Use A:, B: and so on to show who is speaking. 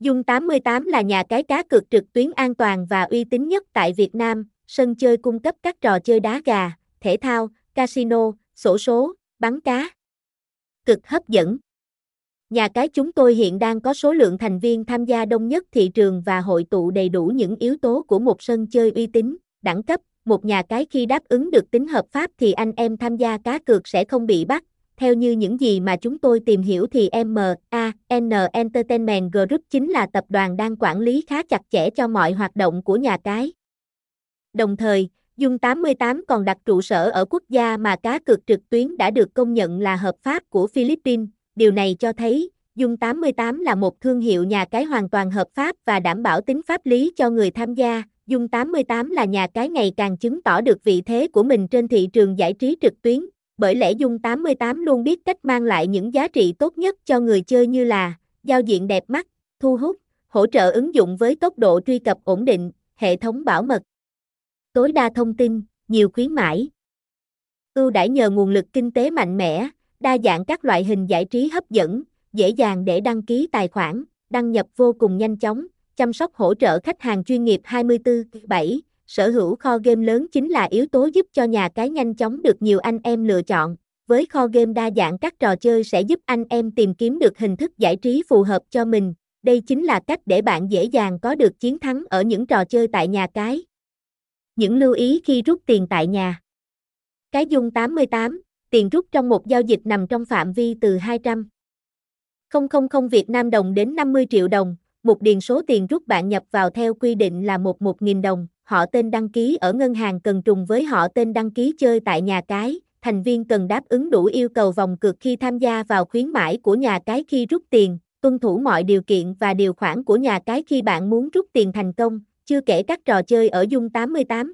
A: Dung 88 là nhà cái cá cược trực tuyến an toàn và uy tín nhất tại Việt Nam, sân chơi cung cấp các trò chơi đá gà, thể thao, casino, sổ số, bắn cá. Cực hấp dẫn. Nhà cái chúng tôi hiện đang có số lượng thành viên tham gia đông nhất thị trường và hội tụ đầy đủ những yếu tố của một sân chơi uy tín, đẳng cấp. Một nhà cái khi đáp ứng được tính hợp pháp thì anh em tham gia cá cược sẽ không bị bắt. Theo như những gì mà chúng tôi tìm hiểu thì MAN Entertainment Group chính là tập đoàn đang quản lý khá chặt chẽ cho mọi hoạt động của nhà cái. Đồng thời, Dung 88 còn đặt trụ sở ở quốc gia mà cá cược trực tuyến đã được công nhận là hợp pháp của Philippines. Điều này cho thấy, Dung 88 là một thương hiệu nhà cái hoàn toàn hợp pháp và đảm bảo tính pháp lý cho người tham gia. Dung 88 là nhà cái ngày càng chứng tỏ được vị thế của mình trên thị trường giải trí trực tuyến, bởi lẽ Dung 88 luôn biết cách mang lại những giá trị tốt nhất cho người chơi như là giao diện đẹp mắt, thu hút, hỗ trợ ứng dụng với tốc độ truy cập ổn định, hệ thống bảo mật, tối đa thông tin, nhiều khuyến mãi. Ưu đãi nhờ nguồn lực kinh tế mạnh mẽ, đa dạng các loại hình giải trí hấp dẫn, dễ dàng để đăng ký tài khoản, đăng nhập vô cùng nhanh chóng, chăm sóc hỗ trợ khách hàng chuyên nghiệp 24/7. Sở hữu kho game lớn chính là yếu tố giúp cho nhà cái nhanh chóng được nhiều anh em lựa chọn. Với kho game đa dạng các trò chơi sẽ giúp anh em tìm kiếm được hình thức giải trí phù hợp cho mình. Đây chính là cách để bạn dễ dàng có được chiến thắng ở những trò chơi tại nhà cái. Những lưu ý khi rút tiền tại nhà. Cái dung 88, tiền rút trong một giao dịch nằm trong phạm vi từ 200 000 Việt Nam đồng đến 50 triệu đồng, một điền số tiền rút bạn nhập vào theo quy định là một 1.000 đồng, họ tên đăng ký ở ngân hàng cần trùng với họ tên đăng ký chơi tại nhà cái, thành viên cần đáp ứng đủ yêu cầu vòng cược khi tham gia vào khuyến mãi của nhà cái khi rút tiền, tuân thủ mọi điều kiện và điều khoản của nhà cái khi bạn muốn rút tiền thành công, chưa kể các trò chơi ở Dung 88.